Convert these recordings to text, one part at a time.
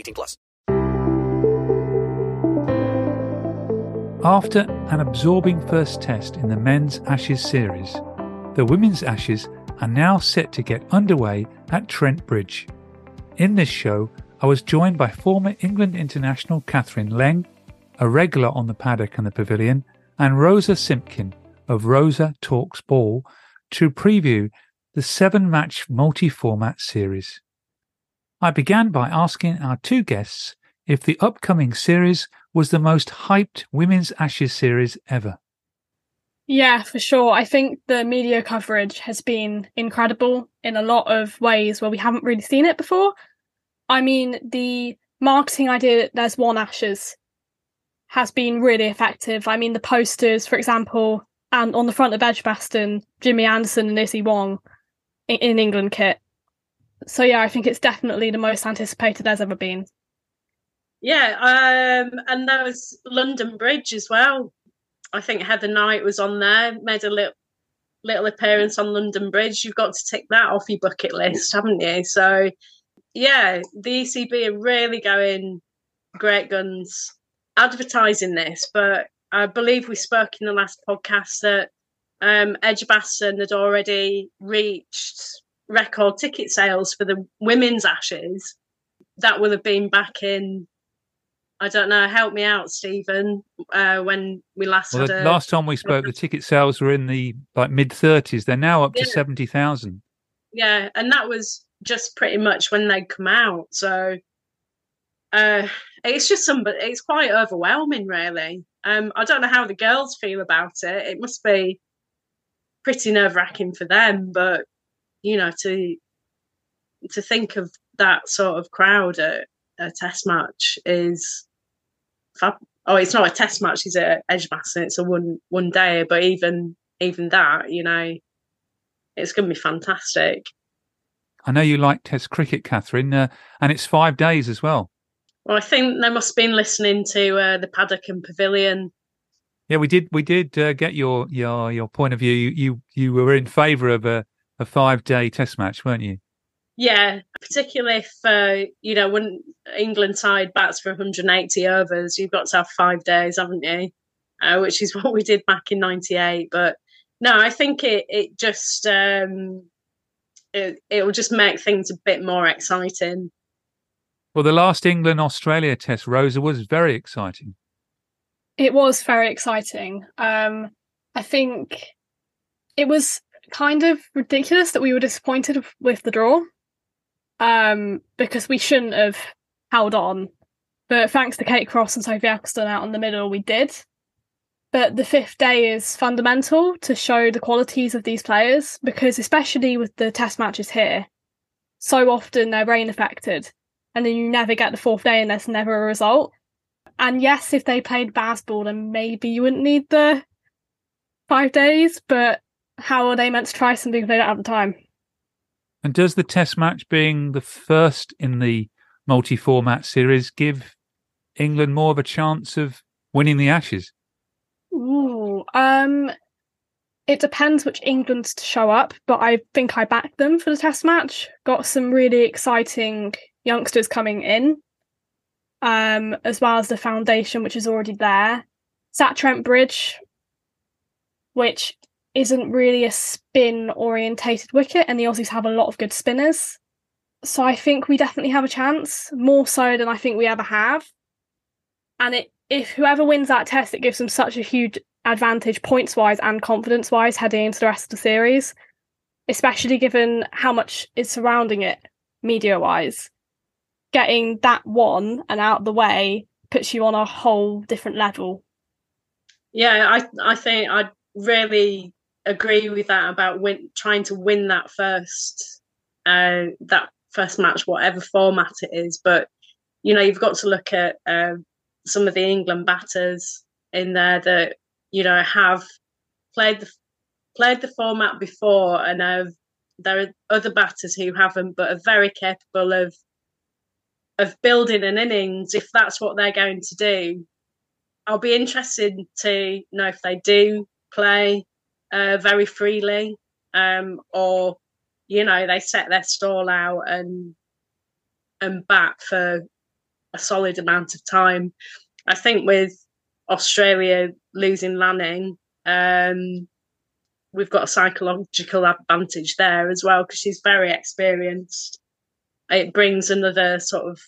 18 plus. After an absorbing first test in the men's Ashes series, the women's Ashes are now set to get underway at Trent Bridge. In this show, I was joined by former England international Kathryn Leng, a regular on the paddock and the pavilion, and Rosa Simkin of Rosa Talks Ball to preview the seven match multi format series. I began by asking our two guests if the upcoming series was the most hyped women's Ashes series ever. Yeah, for sure. I think the media coverage has been incredible in a lot of ways where we haven't really seen it before. I mean, the marketing idea, that there's one Ashes, has been really effective. I mean, the posters, for example, and on the front of Edgbaston, Jimmy Anderson and Issy Wong in England kit. So yeah, I think it's definitely the most anticipated there's ever been. Yeah, um, and there was London Bridge as well. I think Heather Knight was on there, made a little little appearance on London Bridge. You've got to tick that off your bucket list, haven't you? So yeah, the ECB are really going great guns advertising this, but I believe we spoke in the last podcast that um, Edgbaston had already reached record ticket sales for the women's Ashes. That will have been back in I don't know. Help me out, Stephen. Uh, when we last well, had the a, last time we spoke, the ticket sales were in the like mid thirties. They're now up to Yeah. seventy thousand. yeah, and that was just pretty much when they come out. So uh, it's just some, it's quite overwhelming, really. Um, I don't know how the girls feel about it. It must be pretty nerve wracking for them, but you know, to to think of that sort of crowd at a test match is fab. Oh, it's not a test match, is it? at Edgbaston, it's a one one day, but even even that, you know, it's going to be fantastic. I know you like Test cricket, Kathryn, uh, and it's five days as well. Well, I think they must have been listening to uh, the paddock and pavilion. Yeah, we did. We did uh, get your your your point of view. You you, you were in favour of a, a five day Test match, weren't you? Yeah, particularly if uh, you know when England side bats for 180 overs, you've got to have five days, haven't you? Uh, which is what we did back in '98. But no, I think it it just um, it it will just make things a bit more exciting. Well, the last England Australia Test, Rosa, was very exciting. It was very exciting. Um, I think it was kind of ridiculous that we were disappointed with the draw um, because we shouldn't have held on. But thanks to Kate Cross and Sophie Ecclestone out in the middle, we did. But the fifth day is fundamental to show the qualities of these players because, especially with the test matches here, so often they're rain affected and then you never get the fourth day and there's never a result. And yes, if they played baseball, then maybe you wouldn't need the five days, but how are they meant to try something if they don't have the time? And does the Test match being the first in the multi format series give England more of a chance of winning the Ashes? Ooh, um, it depends which England's to show up, but I think I backed them for the test match. Got some really exciting youngsters coming in, um, as well as the foundation, which is already there. Sat Trent Bridge, which isn't really a spin orientated wicket, and the Aussies have a lot of good spinners. So I think we definitely have a chance, more so than I think we ever have. And it, if whoever wins that test, it gives them such a huge advantage points wise and confidence wise heading into the rest of the series, especially given how much is surrounding it media wise. Getting that one and out of the way puts you on a whole different level. Yeah, I I think I really agree with that about win, trying to win that first uh, that first match, whatever format it is. But you know, you've got to look at uh, some of the England batters in there that you know have played the played the format before, and have, there are other batters who haven't, but are very capable of of building an innings if that's what they're going to do. I'll be interested to know if they do play uh, very freely, um, or you know they set their stall out and and bat for a solid amount of time. I think with Australia losing Lanning, um, we've got a psychological advantage there as well because she's very experienced. It brings another sort of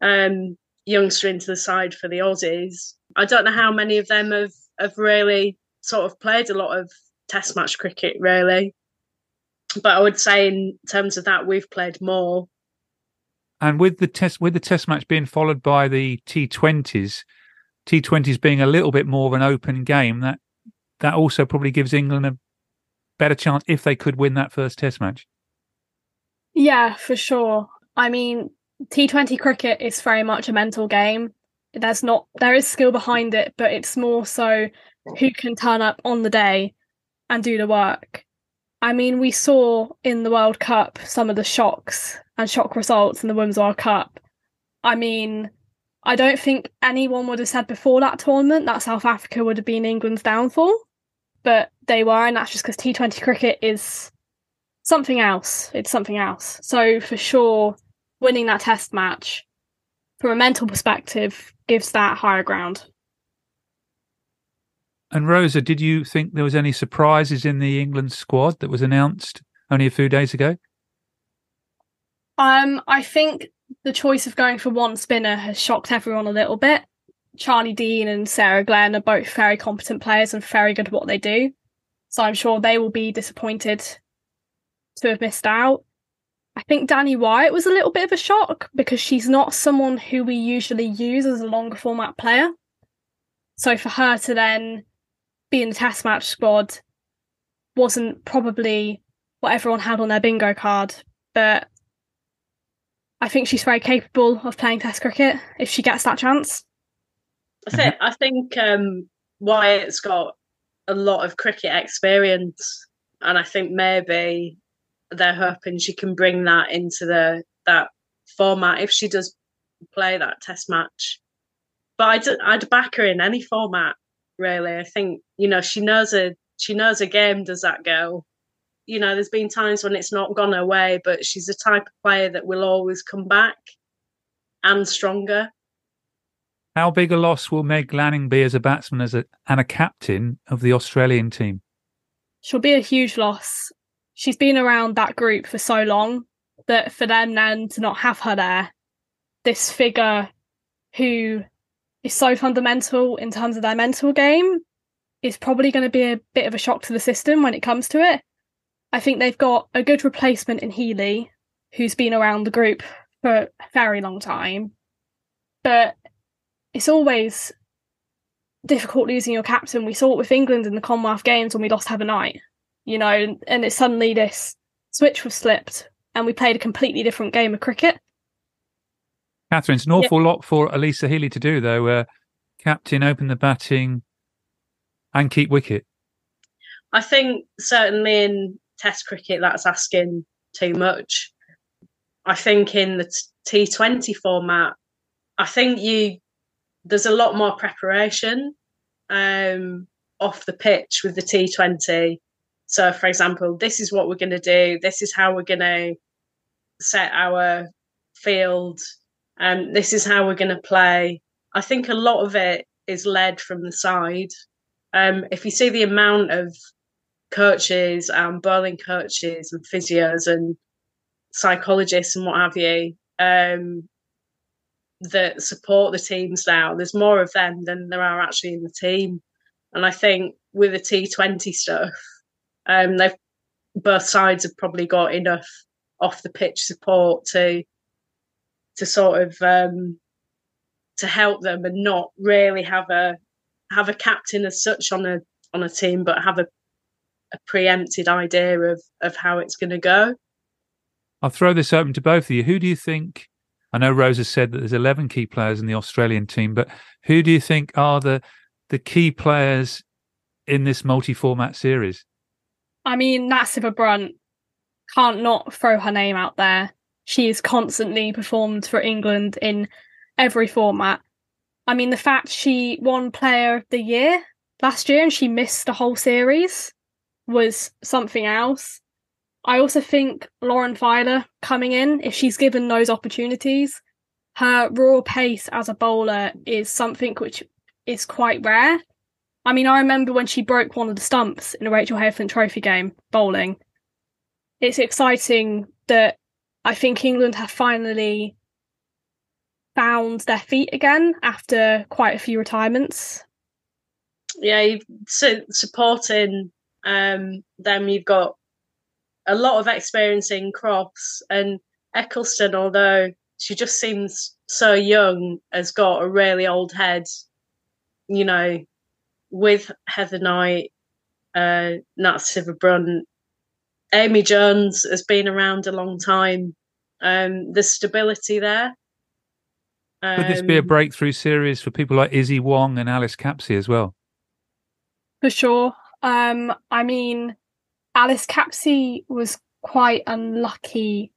um, youngster into the side for the Aussies. I don't know how many of them have, have really sort of played a lot of test match cricket, really. But I would say in terms of that, we've played more. And with the test with the test match being followed by the T20s, T20s being a little bit more of an open game, that that also probably gives England a better chance if they could win that first test match. Yeah, for sure. I mean, T20 cricket is very much a mental game. There's not there is skill behind it, but it's more so who can turn up on the day and do the work. I mean, we saw in the World Cup some of the shocks and shock results in the Women's World Cup. I mean, I don't think anyone would have said before that tournament that South Africa would have been England's downfall, but they were, and that's just because T20 cricket is something else. It's something else. So, for sure, winning that test match from a mental perspective gives that higher ground. And Rosa, did you think there was any surprises in the England squad that was announced only a few days ago? Um, I think the choice of going for one spinner has shocked everyone a little bit. Charlie Dean and Sarah Glenn are both very competent players and very good at what they do. So I'm sure they will be disappointed to have missed out. I think Danni Wyatt was a little bit of a shock because she's not someone who we usually use as a longer format player. So for her to then be in the test match squad wasn't probably what everyone had on their bingo card, but I think she's very capable of playing Test cricket if she gets that chance. I think I think um, Wyatt's got a lot of cricket experience, and I think maybe they're hoping she can bring that into the that format if she does play that Test match. But I'd I'd back her in any format really. I think you know she knows a she knows a game. Does that girl? You know, there's been times when it's not gone her way, but she's the type of player that will always come back and stronger. How big a loss will Meg Lanning be as a batsman as a, and a captain of the Australian team? She'll be a huge loss. She's been around that group for so long that for them then to not have her there, this figure who is so fundamental in terms of their mental game is probably going to be a bit of a shock to the system when it comes to it. I think they've got a good replacement in Healy, who's been around the group for a very long time. But it's always difficult losing your captain. We saw it with England in the Commonwealth Games when we lost Heather Knight, you know, and it's suddenly this switch was slipped and we played a completely different game of cricket. Kathryn, it's an awful lot for Alyssa Healy to do, though. Uh, captain, open the batting, and keep wicket. I think certainly in Test cricket, that's asking too much. I think in the T Twenty format, I think you there's a lot more preparation um, off the pitch with the T Twenty. So, for example, this is what we're going to do. This is how we're going to set our field. Um, this is how we're going to play. I think a lot of it is led from the side. Um, if you see the amount of coaches and bowling coaches and physios and psychologists and what have you um, that support the teams now. There's more of them than there are actually in the team. And I think with the T20 stuff, um, they've both sides have probably got enough off the pitch support to to sort of um, to help them and not really have a have a captain as such on a on a team, but have a, a preempted idea of of how it's going to go. I'll throw this open to both of you. Who do you think? I know Rosa said that there's 11 key players in the Australian team, but who do you think are the the key players in this multi-format series? I mean, Nat Brunt can't not throw her name out there. She has constantly performed for England in every format. I mean, the fact she won Player of the Year last year and she missed the whole series was something else. I also think Lauren Filer coming in, if she's given those opportunities, her raw pace as a bowler is something which is quite rare. I mean, I remember when she broke one of the stumps in a Rachael Heyhoe Trophy game bowling. It's exciting that I think England have finally found their feet again after quite a few retirements. Yeah, so supporting um, them, you've got a lot of experience in cross and Ecclestone, although she just seems so young, has got a really old head. You know, with Heather Knight, uh, Nat Sciver-Brunt, Amy Jones has been around a long time. Um, the stability there. Um, Could this be a um, breakthrough series for people like Issy Wong and Alice Capsey as well? For sure. Um, I mean, Alice Capsey was quite unlucky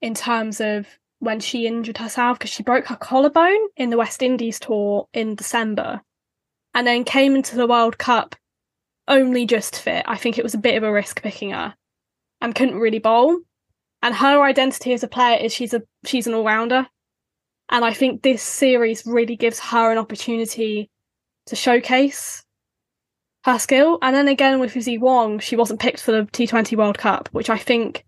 in terms of when she injured herself because she broke her collarbone in the West Indies tour in December and then came into the World Cup only just fit. I think it was a bit of a risk picking her and couldn't really bowl. And her identity as a player is she's a she's an all rounder. And I think this series really gives her an opportunity to showcase her skill. And then again with Issy Wong, she wasn't picked for the T20 World Cup, which I think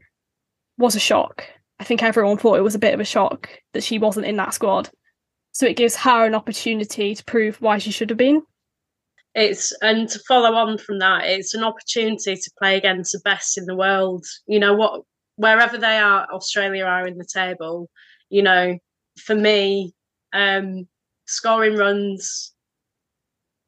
was a shock. I think everyone thought it was a bit of a shock that she wasn't in that squad. So it gives her an opportunity to prove why she should have been. It's and to follow on from that, it's an opportunity to play against the best in the world. You know what wherever they are, Australia are in the table, you know, for me, um, scoring runs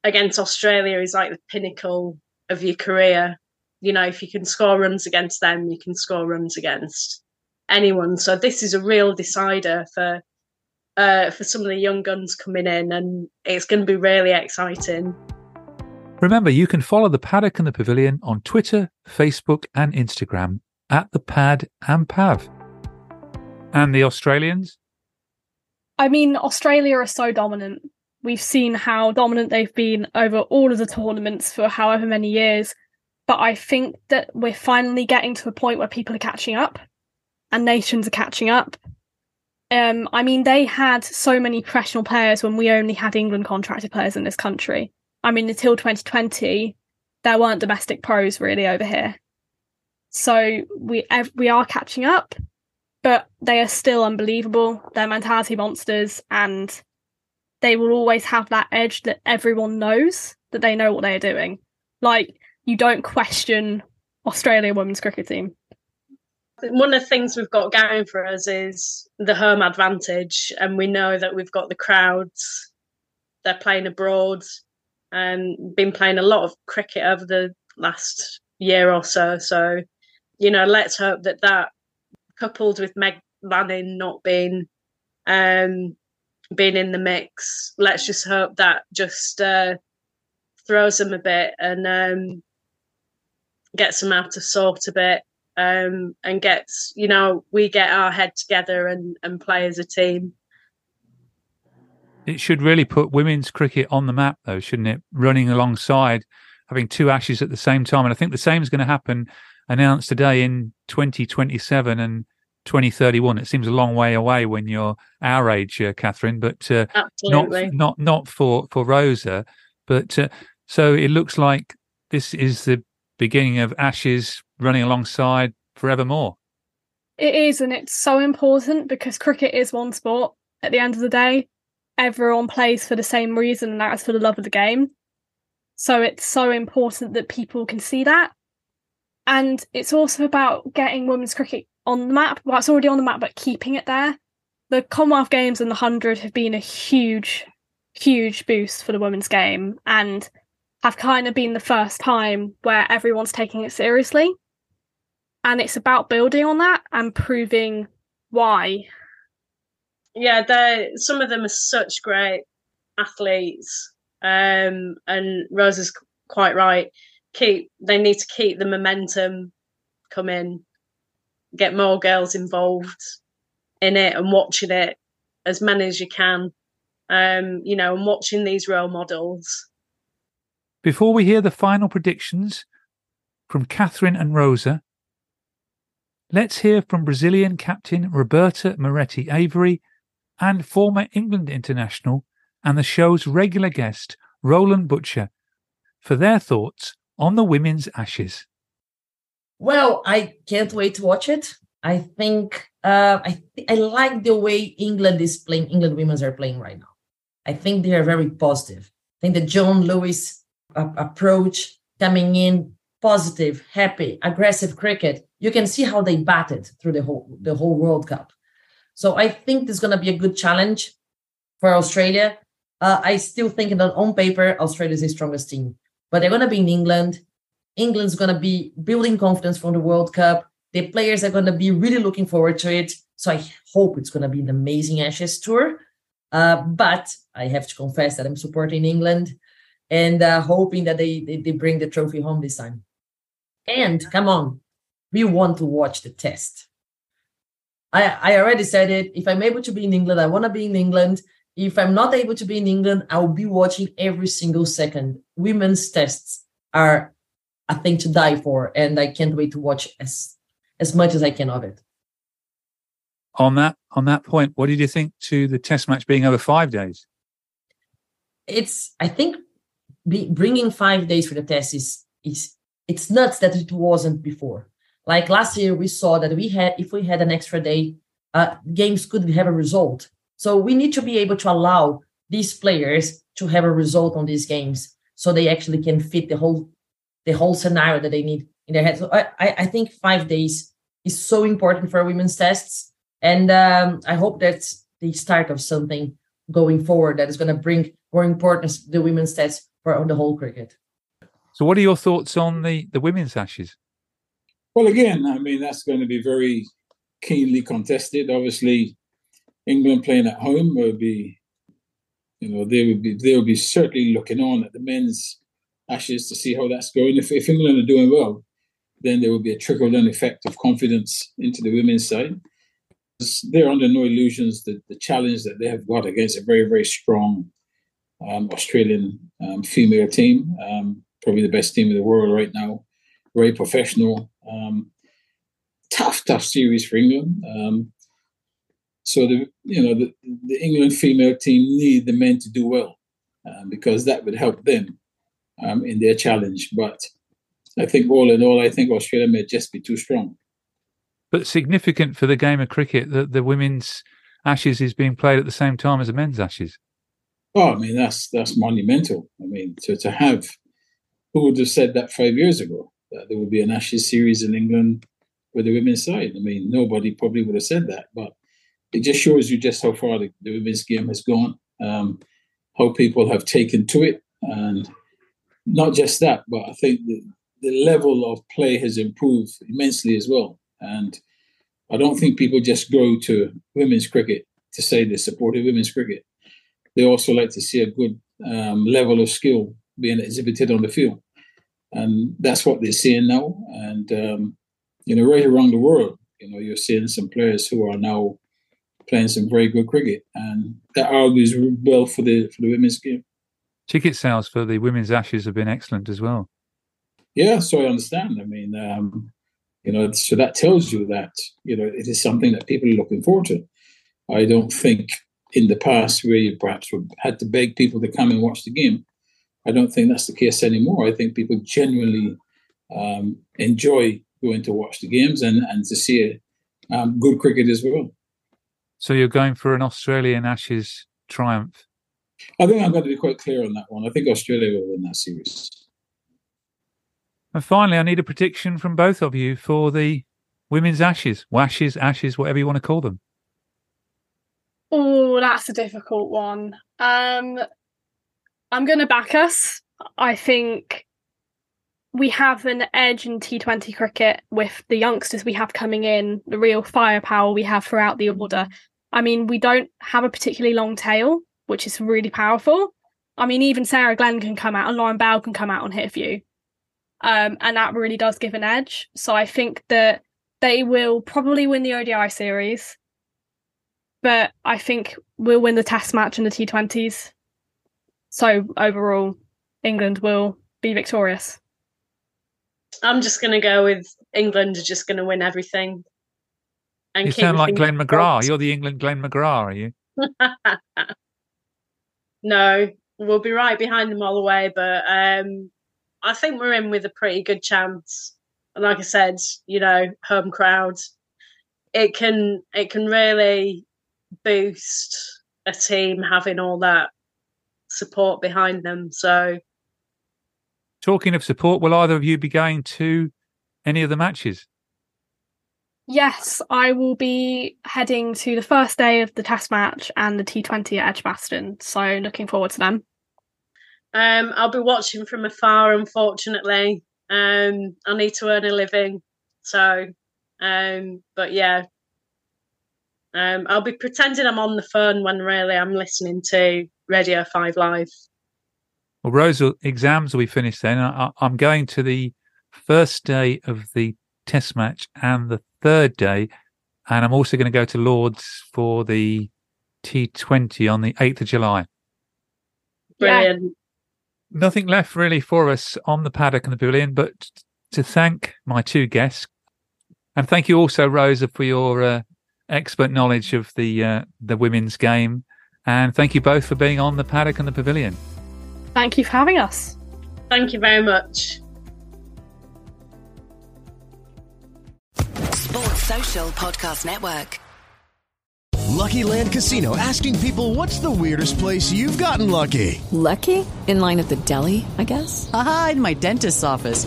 against Australia is like the pinnacle of your career. You know, if you can score runs against them, you can score runs against anyone. So this is a real decider for uh, for some of the young guns coming in, and it's going to be really exciting. Remember, you can follow the paddock and the pavilion on Twitter, Facebook, and Instagram at the Pad and Pav. And the Australians? I mean, Australia are so dominant we've seen how dominant they've been over all of the tournaments for however many years. But I think that we're finally getting to a point where people are catching up and nations are catching up. Um, I mean, they had so many professional players when we only had England contracted players in this country. I mean, until 2020, there weren't domestic pros really over here. So we we are catching up, but they are still unbelievable. They're mentality monsters, and they will always have that edge that everyone knows that they know what they're doing. Like you don't question Australia women's cricket team. One of the things we've got going for us is the home advantage, and we know that we've got the crowds. They're playing abroad and been playing a lot of cricket over the last year or so. So, you know, let's hope that that, coupled with Meg Lanning not being um, being in the mix. Let's just hope that just uh, throws them a bit and um, gets them out of sort a bit. um, and gets you know we get our head together and and play as a team. It should really put women's cricket on the map, though, shouldn't it? Running alongside, having two Ashes at the same time, and I think the same is going to happen. Announced today in 2027 and 2031. It seems a long way away when you're our age, uh, Kathryn, but uh, not not not for for Rosa. But uh, so it looks like this is the beginning of Ashes running alongside forevermore. It is, and it's so important because cricket is one sport. At the end of the day, everyone plays for the same reason, and that is for the love of the game. So it's so important that people can see that. And it's also about getting women's cricket on the map. Well, it's already on the map, but keeping it there. The Commonwealth Games and the 100 have been a huge, huge boost for the women's game and have kind of been the first time where everyone's taking it seriously and it's about building on that and proving why. Yeah, they some of them are such great athletes, um, and is quite right. Keep they need to keep the momentum coming, get more girls involved in it, and watching it as many as you can. Um, you know, and watching these role models. Before we hear the final predictions from Kathryn and Rosa, Let's hear from Brazilian captain Roberta Moretti Avery and former England international and the show's regular guest, Roland Butcher, for their thoughts on the women's ashes. Well, I can't wait to watch it. I think uh, I th- I like the way England is playing. England women's are playing right now. I think they are very positive. I think the Jon Lewis uh, approach coming in positive, happy, aggressive cricket you can see how they batted through the whole the whole World Cup. So I think this is going to be a good challenge for Australia. Uh, I still think that on paper Australia is the strongest team, but they're going to be in England. England's going to be building confidence from the World Cup. The players are going to be really looking forward to it. So I hope it's going to be an amazing Ashes tour. Uh, but I have to confess that I'm supporting England and uh, hoping that they, they they bring the trophy home this time. And come on, we want to watch the test. I, I already said it. If I'm able to be in England, I want to be in England. If I'm not able to be in England, I'll be watching every single second. Women's tests are a thing to die for, and I can't wait to watch as as much as I can of it. On that on that point, what did you think to the test match being over five days? It's I think be, bringing five days for the test is is it's nuts that it wasn't before. Like last year, we saw that we had, if we had an extra day, uh, games could have a result. So we need to be able to allow these players to have a result on these games, so they actually can fit the whole the whole scenario that they need in their head. So I, I think five days is so important for women's tests, and um, I hope that's the start of something going forward that is going to bring more importance to the women's tests for the whole cricket. So, what are your thoughts on the the women's Ashes? Well, again, I mean, that's going to be very keenly contested. Obviously, England playing at home will be, you know, they would be they will be certainly looking on at the men's Ashes to see how that's going. If, if England are doing well, then there will be a trickle down effect of confidence into the women's side. They're under no illusions that the challenge that they have got against a very, very strong um, Australian um, female team, um, probably the best team in the world right now, very professional, um, tough, tough series for England. So the you know the, the England female team need the men to do well um, because that would help them um, in their challenge. But I think all in all, I think Australia may just be too strong. But significant for the game of cricket that the women's Ashes is being played at the same time as the men's Ashes. Oh, I mean that's that's monumental. I mean to to have who would have said that five years ago? that there would be an Ashes series in England with the women's side. I mean, nobody probably would have said that, but it just shows you just how far the, the women's game has gone, um, how people have taken to it, and not just that, but I think the, the level of play has improved immensely as well. And I don't think people just go to women's cricket to say they support women's cricket. They also like to see a good um, level of skill being exhibited on the field and that's what they're seeing now. And um, you know, right around the world, you know, you're seeing some players who are now playing some very good cricket, and that argues well for the for the women's game. Ticket sales for the women's Ashes have been excellent as well. Yeah, so I understand. I mean, um, you know, so that tells you that you know it is something that people are looking forward to. I don't think in the past where you perhaps had to beg people to come and watch the game. I don't think that's the case anymore. I think people genuinely um, enjoy going to watch the games and, and to see um, good cricket as well. So you're going for an Australian Ashes triumph? I think I'm going to be quite clear on that one. I think Australia will win that series. And finally, I need a prediction from both of you for the women's Ashes, Washes, Ashes, whatever you want to call them. Oh, that's a difficult one. Um, I'm going to back us. I think we have an edge in T20 cricket with the youngsters we have coming in, the real firepower we have throughout the order. I mean, we don't have a particularly long tail, which is really powerful. I mean, even Sarah Glenn can come out and Lauren Bell can come out and hit a few. Um, and that really does give an edge. So I think that they will probably win the ODI series, but I think we'll win the test match in the T20s. So overall, England will be victorious. I'm just going to go with England are just going to win everything. And you sound like Glenn McGrath. You're the England Glenn McGrath, are you? no, we'll be right behind them all the way, but um, I think we're in with a pretty good chance. And like I said, you know, home crowd, it can it can really boost a team having all that support behind them. So Talking of support, will either of you be going to any of the matches? Yes, I will be heading to the first day of the test match and the T20 at Edgbaston. So looking forward to them. Um, I'll be watching from afar, unfortunately. Um, I need to earn a living. So, um, but yeah. Um, I'll be pretending I'm on the phone when really I'm listening to Radio 5 Live. Well, Rose, exams will be finished then. I, am going to the first day of the test match and the third day. And I'm also going to go to Lords for the T20 on the 8th of July. Brilliant. Nothing left really for us on the paddock and the pavilion, but to thank my two guests. And thank you also, Rosa, for your uh, expert knowledge of the uh, the women's game. And thank you both for being on the paddock and the pavilion. Thank you for having us. Thank you very much. Sports Social Podcast Network. Lucky Land Casino asking people what's the weirdest place you've gotten lucky? Lucky? In line at the deli, I guess? Aha, in my dentist's office.